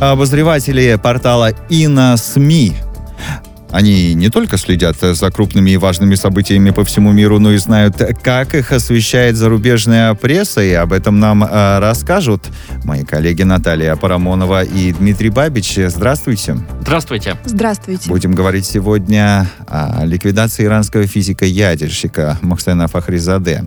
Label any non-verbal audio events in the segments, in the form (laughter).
Обозреватели портала ИНАСМИ они не только следят за крупными и важными событиями по всему миру, но и знают, как их освещает зарубежная пресса, и об этом нам э, расскажут мои коллеги Наталья Парамонова и Дмитрий Бабич. Здравствуйте. Здравствуйте. Здравствуйте. Будем говорить сегодня о ликвидации иранского физика-ядерщика Махсена Фахризаде.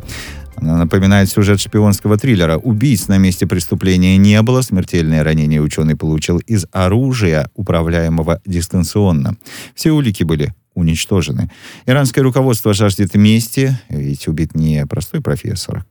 Она напоминает сюжет шпионского триллера. Убийц на месте преступления не было. Смертельное ранение ученый получил из оружия, управляемого дистанционно. Все улики были уничтожены. Иранское руководство жаждет мести, ведь убит не простой профессор.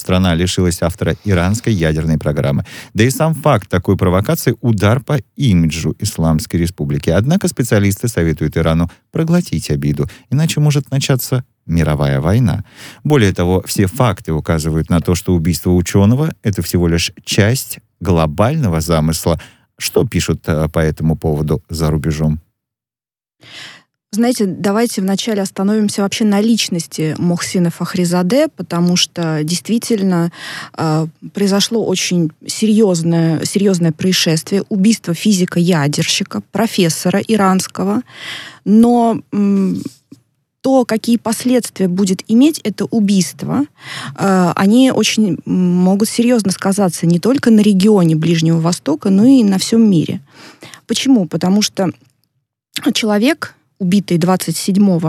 Страна лишилась автора иранской ядерной программы. Да и сам факт такой провокации — удар по имиджу Исламской Республики. Однако специалисты советуют Ирану проглотить обиду, иначе может начаться мировая война. Более того, все факты указывают на то, что убийство ученого — это всего лишь часть глобального замысла. Что пишут э, по этому поводу за рубежом? Знаете, давайте вначале остановимся вообще на личности Мохсина Фахризаде, потому что действительно э, произошло очень серьезное, серьезное происшествие, убийство физика-ядерщика, профессора иранского. Но то, какие последствия будет иметь это убийство, э, они очень могут серьезно сказаться не только на регионе Ближнего Востока, но и на всем мире. Почему? Потому что человек, убитый 27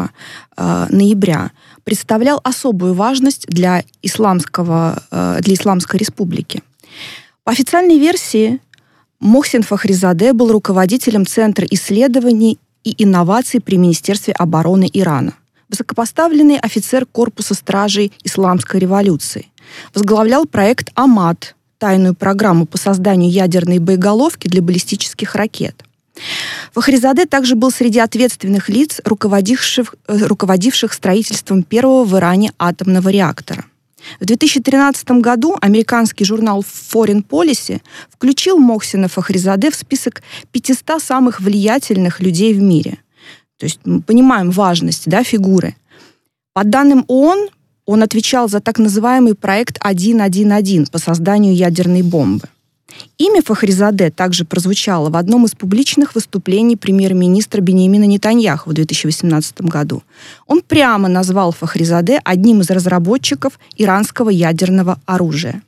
э, ноября, представлял особую важность для, исламского, э, для Исламской Республики. По официальной версии, Мохсин Фахризаде был руководителем Центра исследований и инноваций при Министерстве обороны Ирана высокопоставленный офицер корпуса стражей Исламской революции. Возглавлял проект «Амат», тайную программу по созданию ядерной боеголовки для баллистических ракет. Фахризаде также был среди ответственных лиц, руководивших, э, руководивших строительством первого в Иране атомного реактора. В 2013 году американский журнал Foreign Policy включил Мохсина Фахризаде в список 500 самых влиятельных людей в мире – то есть мы понимаем важность да, фигуры. По данным ООН, он отвечал за так называемый проект 1.1.1 по созданию ядерной бомбы. Имя Фахризаде также прозвучало в одном из публичных выступлений премьер-министра Бениамина Нетаньяху в 2018 году. Он прямо назвал Фахризаде одним из разработчиков иранского ядерного оружия.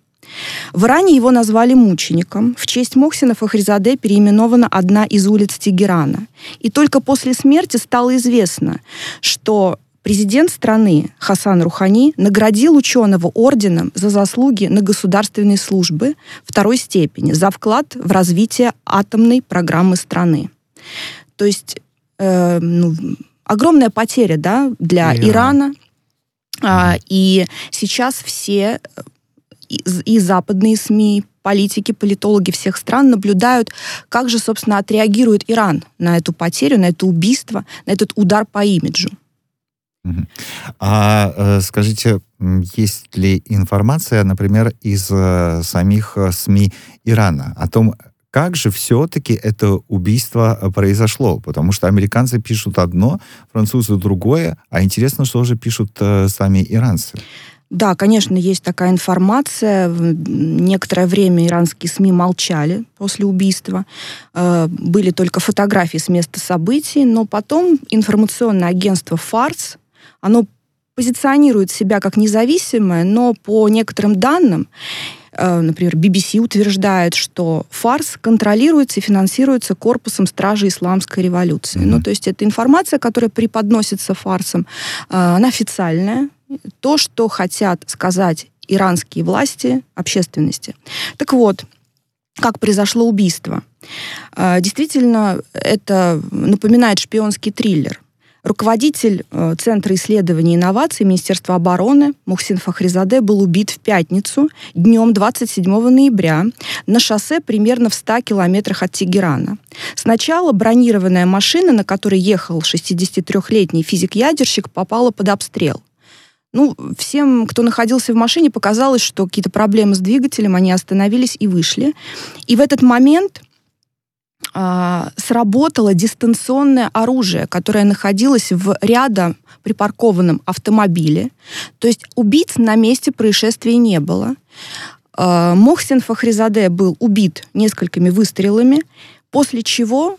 В Иране его назвали мучеником. В честь Мохсина Фахризаде переименована одна из улиц Тегерана. И только после смерти стало известно, что президент страны Хасан Рухани наградил ученого орденом за заслуги на государственной службы второй степени за вклад в развитие атомной программы страны. То есть э, ну, огромная потеря да, для yeah. Ирана. А, и сейчас все и, западные СМИ, политики, политологи всех стран наблюдают, как же, собственно, отреагирует Иран на эту потерю, на это убийство, на этот удар по имиджу. А э, скажите, есть ли информация, например, из э, самих э, СМИ Ирана о том, как же все-таки это убийство произошло? Потому что американцы пишут одно, французы другое, а интересно, что же пишут сами иранцы. Да, конечно, есть такая информация. Некоторое время иранские СМИ молчали после убийства. Э, были только фотографии с места событий, но потом информационное агентство «Фарс», оно позиционирует себя как независимое, но по некоторым данным, э, например, BBC утверждает, что фарс контролируется и финансируется корпусом Стражи Исламской революции. Mm-hmm. Ну, то есть это информация, которая преподносится фарсом, э, она официальная, то, что хотят сказать иранские власти общественности. Так вот, как произошло убийство. А, действительно, это напоминает шпионский триллер. Руководитель э, Центра исследований и инноваций Министерства обороны Мухсин Фахризаде был убит в пятницу днем 27 ноября на шоссе примерно в 100 километрах от Тегерана. Сначала бронированная машина, на которой ехал 63-летний физик-ядерщик, попала под обстрел – ну, всем, кто находился в машине, показалось, что какие-то проблемы с двигателем, они остановились и вышли. И в этот момент э, сработало дистанционное оружие, которое находилось в рядом припаркованном автомобиле. То есть убийц на месте происшествия не было. Э, Мохсин Фахризаде был убит несколькими выстрелами, после чего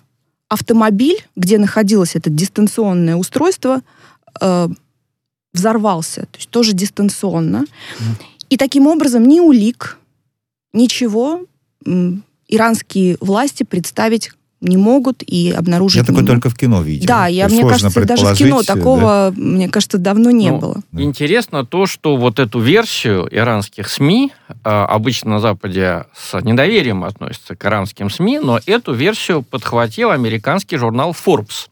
автомобиль, где находилось это дистанционное устройство, э, взорвался, то есть тоже дистанционно. И таким образом ни улик, ничего иранские власти представить не могут и обнаружить. Я такое только в кино видел. Да, я, мне кажется, даже в кино такого, да? мне кажется, давно не ну, было. Интересно то, что вот эту версию иранских СМИ, а, обычно на Западе с недоверием относятся к иранским СМИ, но эту версию подхватил американский журнал Forbes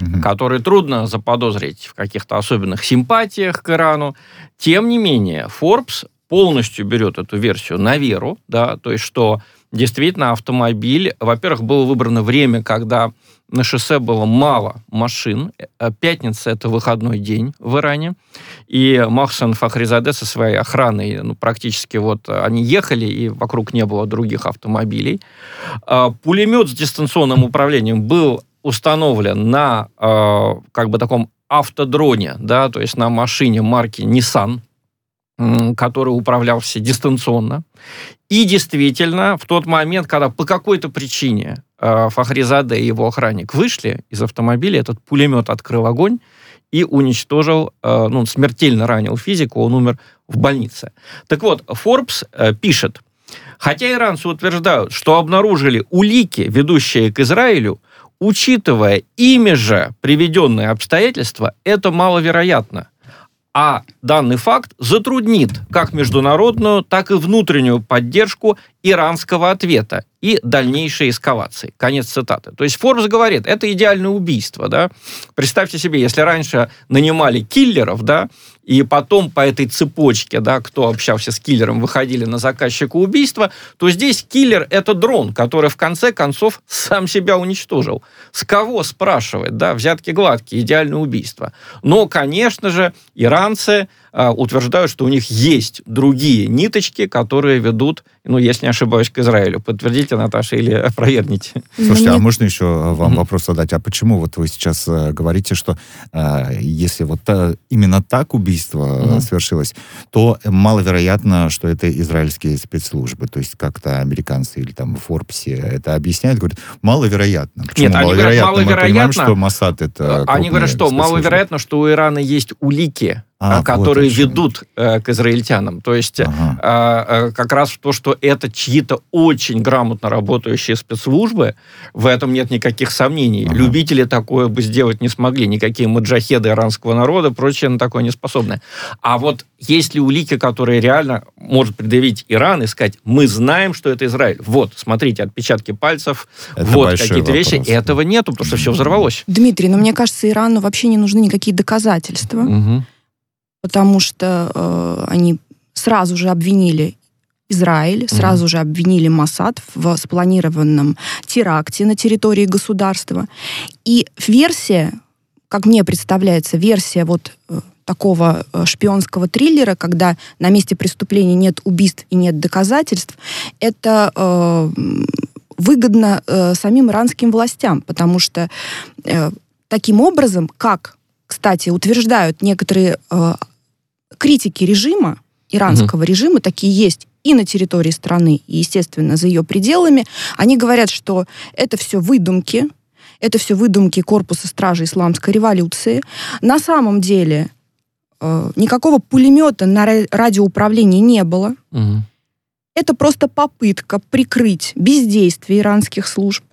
угу. который трудно заподозрить в каких-то особенных симпатиях к Ирану. Тем не менее, Forbes полностью берет эту версию на веру, да, то есть что действительно автомобиль, во-первых, было выбрано время, когда на шоссе было мало машин. Э, пятница – это выходной день в Иране. И Махсан Фахризаде со своей охраной, ну, практически вот они ехали, и вокруг не было других автомобилей. А, пулемет с дистанционным управлением был установлен на э, как бы таком автодроне, да, то есть на машине марки Nissan, который управлялся дистанционно. И действительно, в тот момент, когда по какой-то причине э, Фахризаде и его охранник вышли из автомобиля, этот пулемет открыл огонь и уничтожил, э, ну, смертельно ранил физику, он умер в больнице. Так вот, Forbes э, пишет, хотя иранцы утверждают, что обнаружили улики, ведущие к Израилю, Учитывая ими же приведенные обстоятельства, это маловероятно. А данный факт затруднит как международную, так и внутреннюю поддержку иранского ответа и дальнейшей эскалации. Конец цитаты. То есть Форбс говорит, это идеальное убийство, да. Представьте себе, если раньше нанимали киллеров, да, и потом по этой цепочке, да, кто общался с киллером, выходили на заказчика убийства, то здесь киллер – это дрон, который в конце концов сам себя уничтожил. С кого, спрашивает, да, взятки гладкие, идеальное убийство. Но, конечно же, иранцы утверждают, что у них есть другие ниточки, которые ведут, ну, если не ошибаюсь, к Израилю. Подтвердите, Наташа, или (laughs) опровергните. Слушайте, а можно еще вам mm-hmm. вопрос задать? А почему вот вы сейчас э, говорите, что э, если вот э, именно так убийство mm-hmm. свершилось, то маловероятно, что это израильские спецслужбы, то есть как-то американцы или там в Форбсе это объясняют, говорят, маловероятно. Почему Нет, маловероятно? Они говорят, маловероятно. Мы понимаем, что Масад это Они говорят, что маловероятно, что у Ирана есть улики а, которые вот ведут э, к израильтянам. То есть ага. э, э, как раз то, что это чьи-то очень грамотно работающие спецслужбы, в этом нет никаких сомнений. Ага. Любители такое бы сделать не смогли. Никакие маджахеды иранского народа, прочее на такое не способны. А вот есть ли улики, которые реально может предъявить Иран и сказать, мы знаем, что это Израиль. Вот, смотрите, отпечатки пальцев, это вот какие-то вещи. Этого нету, потому что все взорвалось. Дмитрий, но мне кажется, Ирану вообще не нужны никакие доказательства. Угу потому что э, они сразу же обвинили Израиль, сразу mm-hmm. же обвинили Масад в спланированном теракте на территории государства. И версия, как мне представляется, версия вот э, такого э, шпионского триллера, когда на месте преступления нет убийств и нет доказательств, это э, выгодно э, самим иранским властям, потому что э, таким образом, как, кстати, утверждают некоторые э, критики режима, иранского угу. режима, такие есть и на территории страны, и, естественно, за ее пределами. Они говорят, что это все выдумки, это все выдумки корпуса стражи исламской революции. На самом деле э, никакого пулемета на радиоуправлении не было. Угу. Это просто попытка прикрыть бездействие иранских служб,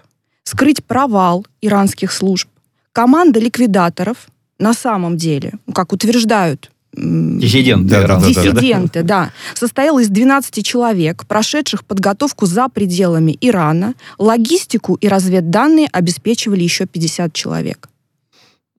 скрыть провал иранских служб. Команда ликвидаторов на самом деле, как утверждают Диссиденты. Да, да, Диссиденты, да, да. Состоял из 12 человек, прошедших подготовку за пределами Ирана. Логистику и разведданные обеспечивали еще 50 человек.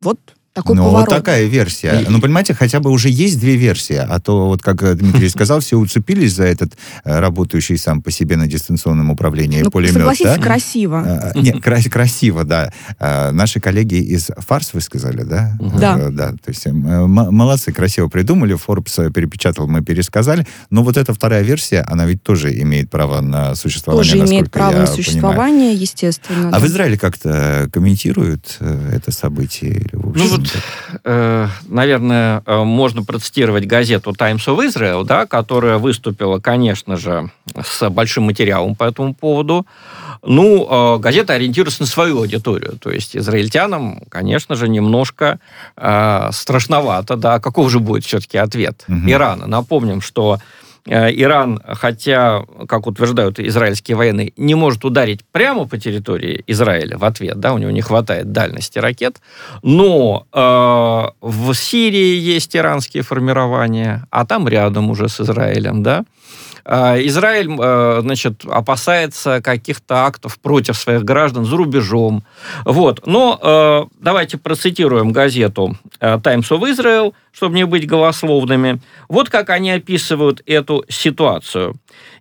Вот такой ну, поворот. вот такая версия. Ну, понимаете, хотя бы уже есть две версии. А то, вот как э, Дмитрий (laughs) сказал, все уцепились за этот э, работающий сам по себе на дистанционном управлении ну, пулемет. Согласитесь, да? красиво. А, нет, кра- красиво, да. А, наши коллеги из Фарс, вы сказали, да? Да. А, да, то есть молодцы, красиво придумали. Forbes перепечатал, мы пересказали. Но вот эта вторая версия, она ведь тоже имеет право на существование, Тоже имеет право на существование, понимаю. естественно. А да. в Израиле как-то комментируют это событие? Или, в общем, ну вот э, наверное, э, можно процитировать газету Times of Israel, да, которая выступила, конечно же, с большим материалом по этому поводу. Ну, газета ориентируется на свою аудиторию, то есть израильтянам, конечно же, немножко страшновато, да, каков же будет все-таки ответ угу. Ирана. Напомним, что Э, Иран, хотя, как утверждают израильские военные, не может ударить прямо по территории Израиля в ответ, да, у него не хватает дальности ракет, но э, в Сирии есть иранские формирования, а там рядом уже с Израилем, да, Израиль, э, значит, опасается каких-то актов против своих граждан за рубежом. Вот. Но э, давайте процитируем газету э, Times of Israel, чтобы не быть голословными. Вот как они описывают эту ситуацию.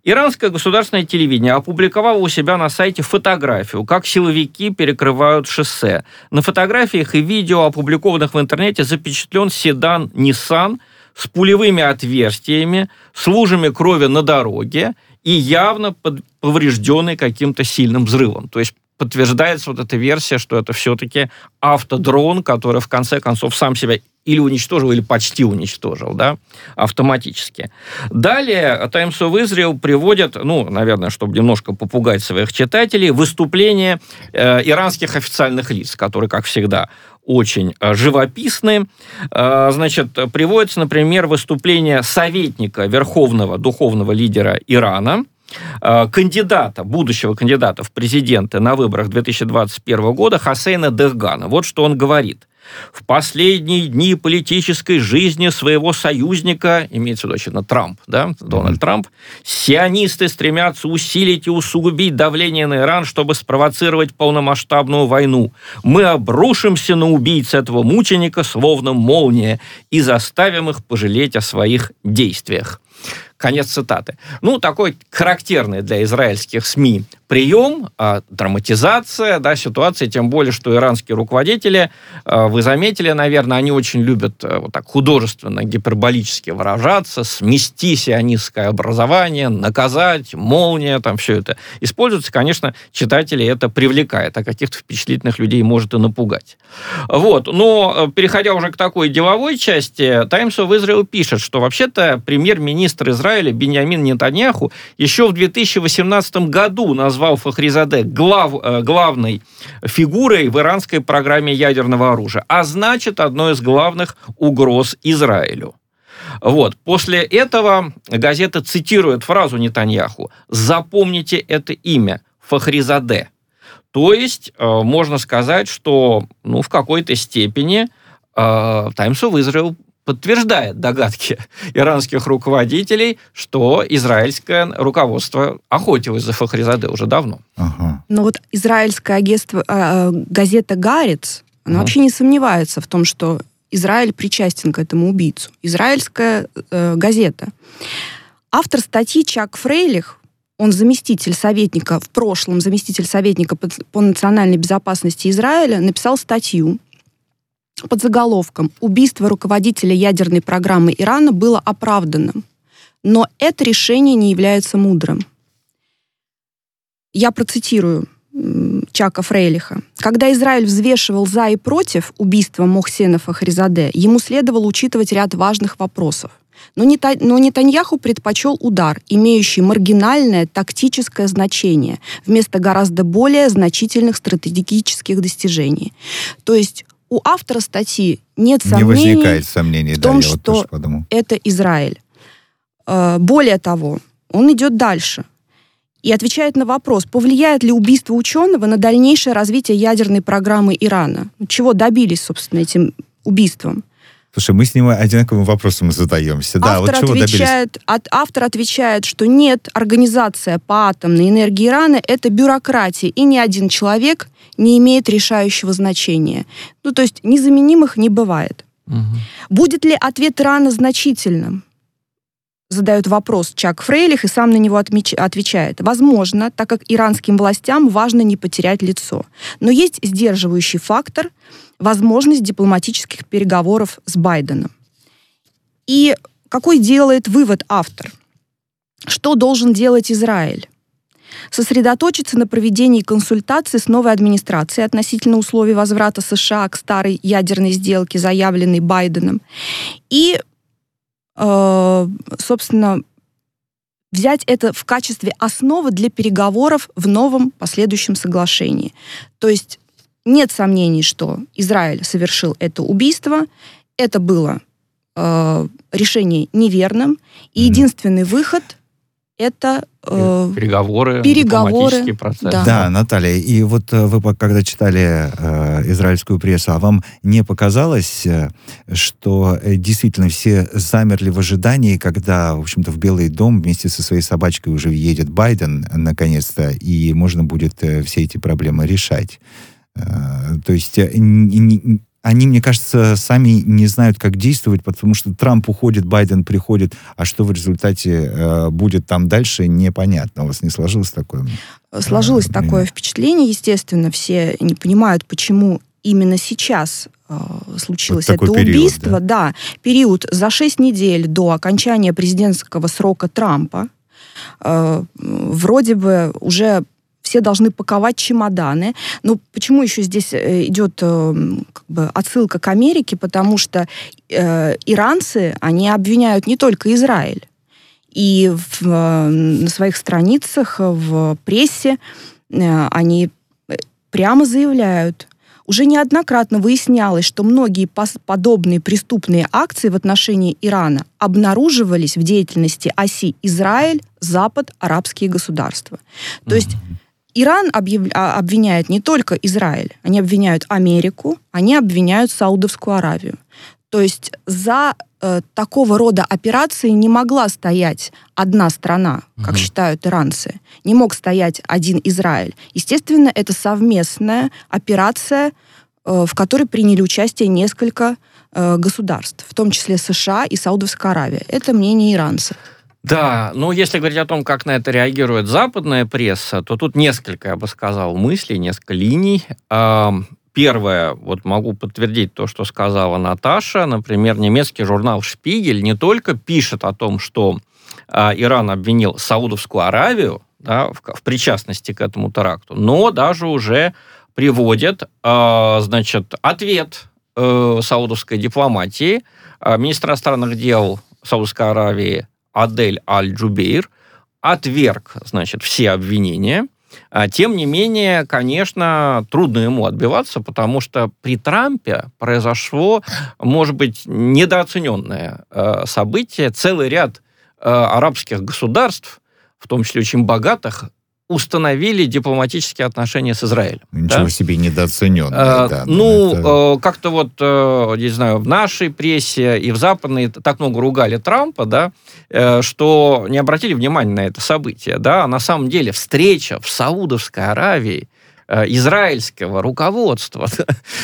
Иранское государственное телевидение опубликовало у себя на сайте фотографию, как силовики перекрывают шоссе. На фотографиях и видео, опубликованных в интернете, запечатлен седан Nissan – с пулевыми отверстиями, с лужами крови на дороге и явно поврежденный каким-то сильным взрывом. То есть подтверждается вот эта версия, что это все-таки автодрон, который в конце концов сам себя или уничтожил, или почти уничтожил, да, автоматически. Далее Times of Israel приводит, ну, наверное, чтобы немножко попугать своих читателей, выступление э, иранских официальных лиц, которые, как всегда, очень э, живописны. Э, значит, приводится, например, выступление советника верховного духовного лидера Ирана, э, кандидата, будущего кандидата в президенты на выборах 2021 года Хасейна Дехгана. Вот что он говорит. В последние дни политической жизни своего союзника, имеется в виду, очевидно, Трамп, да, Дональд mm-hmm. Трамп, сионисты стремятся усилить и усугубить давление на Иран, чтобы спровоцировать полномасштабную войну. Мы обрушимся на убийц этого мученика, словно молния, и заставим их пожалеть о своих действиях. Конец цитаты. Ну, такой характерный для израильских СМИ прием, а, драматизация да, ситуации, тем более, что иранские руководители, а, вы заметили, наверное, они очень любят а, вот так художественно, гиперболически выражаться, смести сионистское образование, наказать, молния, там все это используется. Конечно, читателей это привлекает, а каких-то впечатлительных людей может и напугать. Вот, но переходя уже к такой деловой части, Times of Israel пишет, что вообще-то премьер-министр Израиля Беньямин Нетаньяху еще в 2018 году назвал назвал Фахризаде глав, э, главной фигурой в иранской программе ядерного оружия, а значит, одной из главных угроз Израилю. Вот. После этого газета цитирует фразу Нетаньяху «Запомните это имя – Фахризаде». То есть, э, можно сказать, что ну, в какой-то степени э, Times of Israel подтверждает догадки иранских руководителей, что израильское руководство охотилось за Фахризаде уже давно. Ага. Но вот израильское агентство, э, газета «Гарец», она ага. вообще не сомневается в том, что Израиль причастен к этому убийцу. Израильская э, газета. Автор статьи Чак Фрейлих, он заместитель советника, в прошлом заместитель советника по, по национальной безопасности Израиля, написал статью, под заголовком «Убийство руководителя ядерной программы Ирана было оправданным, но это решение не является мудрым». Я процитирую Чака Фрейлиха. Когда Израиль взвешивал за и против убийства Мохсена Фахризаде, ему следовало учитывать ряд важных вопросов. Но, Нета... но Нетаньяху предпочел удар, имеющий маргинальное тактическое значение, вместо гораздо более значительных стратегических достижений. То есть у автора статьи нет сомнений Не возникает сомнений, в том, да, что вот это Израиль. Э, более того, он идет дальше и отвечает на вопрос, повлияет ли убийство ученого на дальнейшее развитие ядерной программы Ирана. Чего добились, собственно, этим убийством? Слушай, мы с ним одинаковым вопросом задаемся. Да, автор, вот чего отвечает, от, автор отвечает, что нет, организация по атомной энергии Ирана — это бюрократия, и ни один человек не имеет решающего значения. Ну, то есть незаменимых не бывает. Угу. Будет ли ответ Ирана значительным? Задает вопрос Чак Фрейлих и сам на него отмеч... отвечает. Возможно, так как иранским властям важно не потерять лицо. Но есть сдерживающий фактор – возможность дипломатических переговоров с Байденом. И какой делает вывод автор? Что должен делать Израиль? сосредоточиться на проведении консультаций с новой администрацией относительно условий возврата США к старой ядерной сделке, заявленной Байденом, и, э, собственно, взять это в качестве основы для переговоров в новом последующем соглашении. То есть нет сомнений, что Израиль совершил это убийство, это было э, решение неверным, и единственный выход это переговоры, переговоры, процесс. Да. да, Наталья, и вот э, вы когда читали э, израильскую прессу, а вам не показалось, э, что действительно все замерли в ожидании, когда, в общем-то, в Белый дом вместе со своей собачкой уже едет Байден, наконец-то, и можно будет э, все эти проблемы решать? Э, то есть э, они, мне кажется, сами не знают, как действовать, потому что Трамп уходит, Байден приходит, а что в результате э, будет там дальше, непонятно. У вас не сложилось такое? Сложилось э, такое впечатление, естественно, все не понимают, почему именно сейчас э, случилось вот это период, убийство. Да? да, период за 6 недель до окончания президентского срока Трампа. Э, вроде бы уже все должны паковать чемоданы. Ну, почему еще здесь э, идет э, как бы, отсылка к Америке? Потому что э, иранцы, они обвиняют не только Израиль. И в, э, на своих страницах, в прессе э, они прямо заявляют, уже неоднократно выяснялось, что многие подобные преступные акции в отношении Ирана обнаруживались в деятельности оси Израиль, Запад, арабские государства. То есть Иран объяв... А, обвиняет не только Израиль, они обвиняют Америку, они обвиняют Саудовскую Аравию. То есть за э, такого рода операции не могла стоять одна страна, как угу. считают иранцы. Не мог стоять один Израиль. Естественно, это совместная операция, э, в которой приняли участие несколько э, государств, в том числе США и Саудовская Аравия. Это мнение иранцев. Да, ну если говорить о том, как на это реагирует западная пресса, то тут несколько, я бы сказал, мыслей, несколько линий. Первое, вот могу подтвердить то, что сказала Наташа. Например, немецкий журнал «Шпигель» не только пишет о том, что а, Иран обвинил Саудовскую Аравию да, в, в причастности к этому теракту, но даже уже приводит, а, значит, ответ э, саудовской дипломатии. А, министр иностранных дел Саудовской Аравии Адель Аль-Джубейр отверг, значит, все обвинения. А, тем не менее, конечно, трудно ему отбиваться, потому что при Трампе произошло, может быть, недооцененное э, событие. Целый ряд э, арабских государств, в том числе очень богатых, установили дипломатические отношения с Израилем. Ничего да? себе недооцененные. А, да, ну, это... Э, как-то вот, э, не знаю, в нашей прессе и в западной так много ругали Трампа, да, э, что не обратили внимания на это событие. Да? А на самом деле встреча в Саудовской Аравии Э, израильского руководства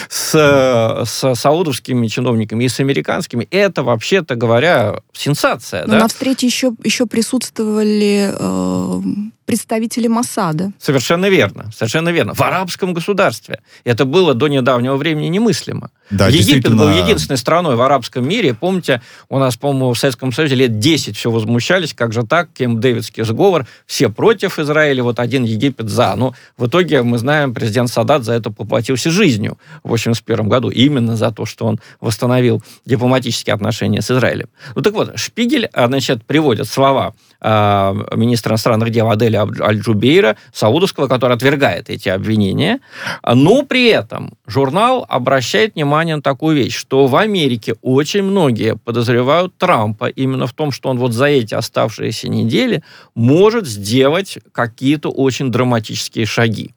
с, с саудовскими чиновниками и с американскими, это, вообще-то говоря, сенсация. Но да? на встрече еще, еще присутствовали э, представители Масада. Совершенно верно, совершенно верно. В арабском государстве. Это было до недавнего времени немыслимо. Да, Египет был единственной страной в арабском мире. Помните, у нас, по-моему, в Советском Союзе лет 10 все возмущались, как же так, кем Дэвидский сговор, все против Израиля, вот один Египет за. Но в итоге, мы знаем, президент Садат за это поплатился жизнью в 1981 году, именно за то, что он восстановил дипломатические отношения с Израилем. Ну так вот, Шпигель, а, значит, приводит слова э, министра иностранных дел Аделя Аль-Джубейра, саудовского, который отвергает эти обвинения, но при этом журнал обращает внимание на такую вещь, что в Америке очень многие подозревают Трампа именно в том, что он вот за эти оставшиеся недели может сделать какие-то очень драматические шаги.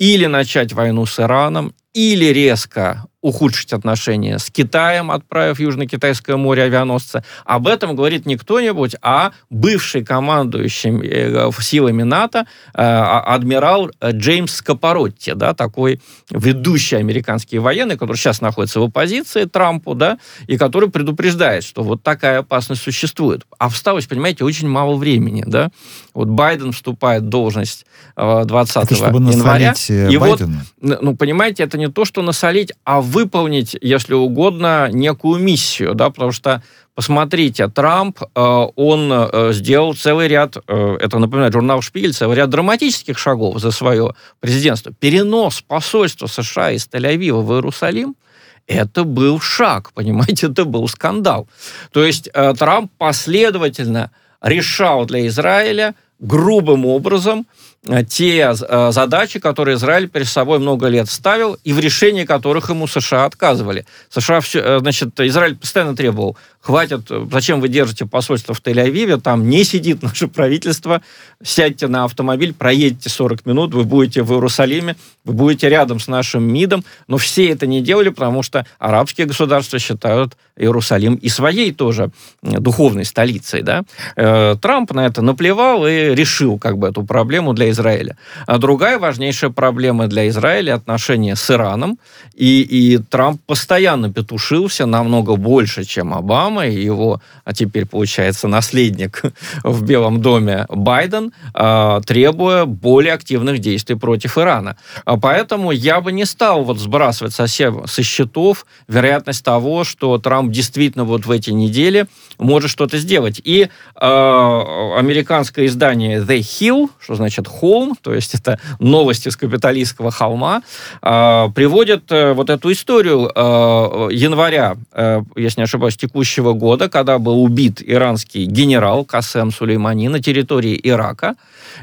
Или начать войну с Ираном, или резко ухудшить отношения с Китаем, отправив Южно-Китайское море авианосца. Об этом говорит не кто-нибудь, а бывший командующий э, силами НАТО э, а, адмирал Джеймс Скопоротти, да, такой ведущий американский военный, который сейчас находится в оппозиции Трампу, да, и который предупреждает, что вот такая опасность существует. А всталось, понимаете, очень мало времени, да. Вот Байден вступает в должность 20 э, это января. И Байдена. вот, ну, понимаете, это не то, что насолить, а выполнить, если угодно, некую миссию, да, потому что Посмотрите, Трамп, э, он э, сделал целый ряд, э, это напоминает журнал «Шпиль», целый ряд драматических шагов за свое президентство. Перенос посольства США из Тель-Авива в Иерусалим – это был шаг, (laughs) понимаете, это был скандал. То есть Трамп последовательно решал для Израиля грубым образом те э, задачи, которые Израиль перед собой много лет ставил, и в решении которых ему США отказывали. США все, э, значит, Израиль постоянно требовал, хватит, зачем вы держите посольство в Тель-Авиве, там не сидит наше правительство, сядьте на автомобиль, проедете 40 минут, вы будете в Иерусалиме, вы будете рядом с нашим МИДом, но все это не делали, потому что арабские государства считают Иерусалим и своей тоже духовной столицей, да. Трамп на это наплевал и решил как бы эту проблему для Израиля. А другая важнейшая проблема для Израиля – отношения с Ираном. И, и Трамп постоянно петушился намного больше, чем Обама и его, а теперь, получается, наследник (laughs) в Белом доме Байден, а, требуя более активных действий против Ирана. А поэтому я бы не стал вот сбрасывать совсем со счетов вероятность того, что Трамп действительно вот в эти недели может что-то сделать. И э, американское издание The Hill, что значит холм, то есть это новости с капиталистского холма, э, приводит э, вот эту историю э, января, э, если не ошибаюсь, текущего года, когда был убит иранский генерал Касем Сулеймани на территории Ирака.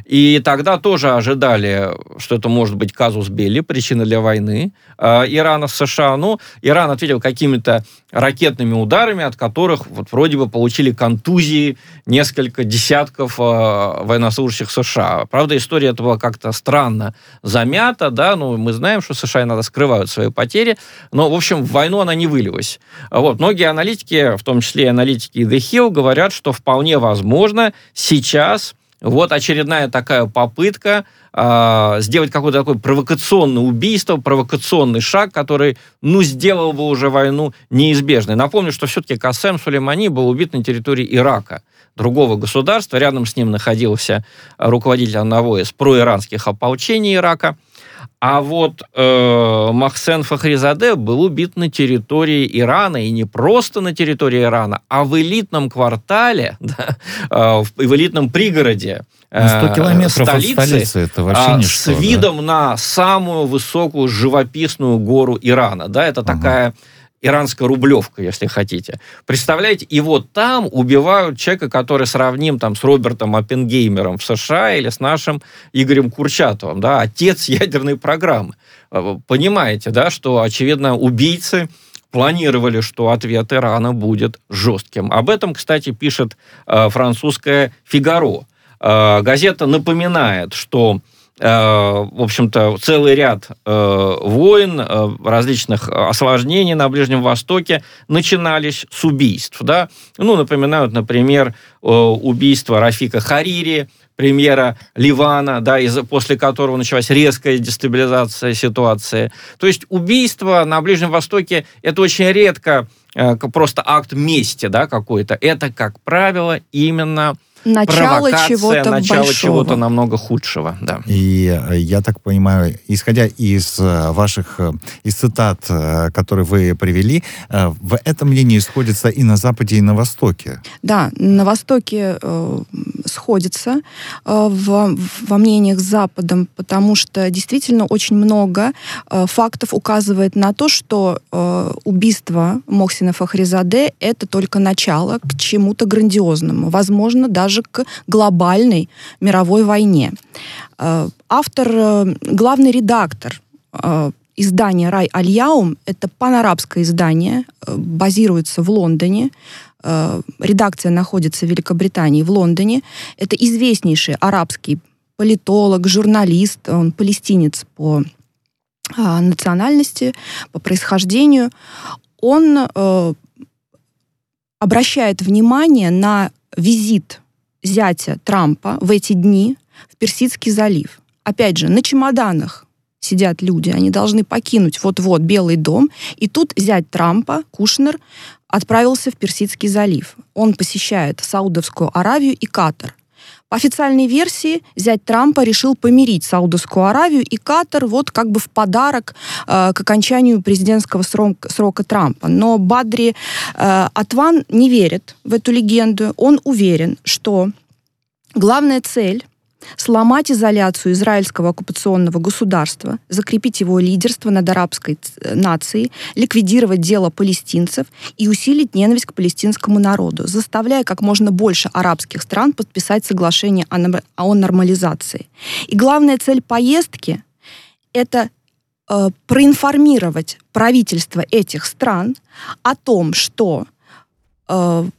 И тогда тоже ожидали, что это может быть казус Белли, причина для войны э, Ирана с США. Ну, Иран ответил какими-то ракетными ударами, от которых вот вроде бы получили контузии несколько десятков э, военнослужащих США. Правда, история этого как-то странно замята, да, ну, мы знаем, что США иногда скрывают свои потери, но, в общем, в войну она не вылилась. Вот, многие аналитики, в том числе и аналитики The Hill, говорят, что вполне возможно сейчас вот очередная такая попытка э, сделать какое-то такое провокационное убийство, провокационный шаг, который, ну, сделал бы уже войну неизбежной. Напомню, что все-таки Касем Сулеймани был убит на территории Ирака, другого государства. Рядом с ним находился руководитель одного из проиранских ополчений Ирака – а вот э, Махсен Фахризаде был убит на территории Ирана, и не просто на территории Ирана, а в элитном квартале, (laughs) да, э, в, в элитном пригороде э, 100 километров столицы, от столицы, это вообще э, ничто, с видом да? на самую высокую живописную гору Ирана. Да, это угу. такая иранская рублевка, если хотите. Представляете, и вот там убивают человека, который сравним там с Робертом Оппенгеймером в США или с нашим Игорем Курчатовым, да, отец ядерной программы. Э, понимаете, да, что, очевидно, убийцы планировали, что ответ Ирана будет жестким. Об этом, кстати, пишет э, французская «Фигаро». Э, газета напоминает, что в общем-то, целый ряд э, войн, э, различных осложнений на Ближнем Востоке начинались с убийств. Да? Ну, напоминают, например, убийство Рафика Харири, премьера Ливана, да, из, после которого началась резкая дестабилизация ситуации. То есть убийство на Ближнем Востоке – это очень редко просто акт мести да, какой-то. Это, как правило, именно начало чего-то начало большого. чего-то намного худшего, да. И э, я так понимаю, исходя из э, ваших, э, из цитат, которые вы привели, в этом мнении сходится и на Западе, и на Востоке. Да, на Востоке э, сходится э, в, во мнениях с Западом, потому что действительно очень много э, фактов указывает на то, что э, убийство Мохсина Фахризаде это только начало к чему-то грандиозному. Возможно, даже даже к глобальной мировой войне. Э, автор, э, главный редактор э, издания «Рай Аль-Яум» — это панарабское издание, базируется в Лондоне, редакция находится в Великобритании, в Лондоне. Это известнейший арабский политолог, журналист, он палестинец по национальности, по происхождению. Он обращает внимание на визит зятя Трампа в эти дни в Персидский залив. Опять же, на чемоданах сидят люди, они должны покинуть вот-вот Белый дом, и тут зять Трампа, Кушнер, отправился в Персидский залив. Он посещает Саудовскую Аравию и Катар. По официальной версии, зять Трампа решил помирить Саудовскую Аравию и Катар вот как бы в подарок э, к окончанию президентского срока, срока Трампа. Но Бадри э, Атван не верит в эту легенду. Он уверен, что главная цель сломать изоляцию израильского оккупационного государства, закрепить его лидерство над арабской нацией, ликвидировать дело палестинцев и усилить ненависть к палестинскому народу, заставляя как можно больше арабских стран подписать соглашение о нормализации. И главная цель поездки – это э, проинформировать правительство этих стран о том, что э,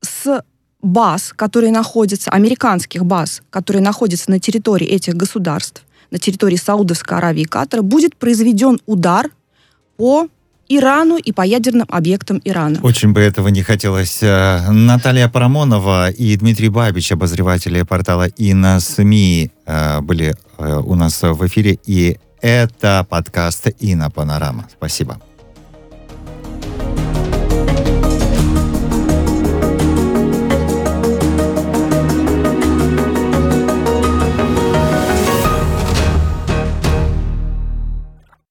с баз, которые находятся, американских баз, которые находятся на территории этих государств, на территории Саудовской Аравии и Катара, будет произведен удар по Ирану и по ядерным объектам Ирана. Очень бы этого не хотелось. Э, Наталья Парамонова и Дмитрий Бабич, обозреватели портала и на СМИ, э, были э, у нас в эфире. И это подкаст «Ина Панорама». Спасибо.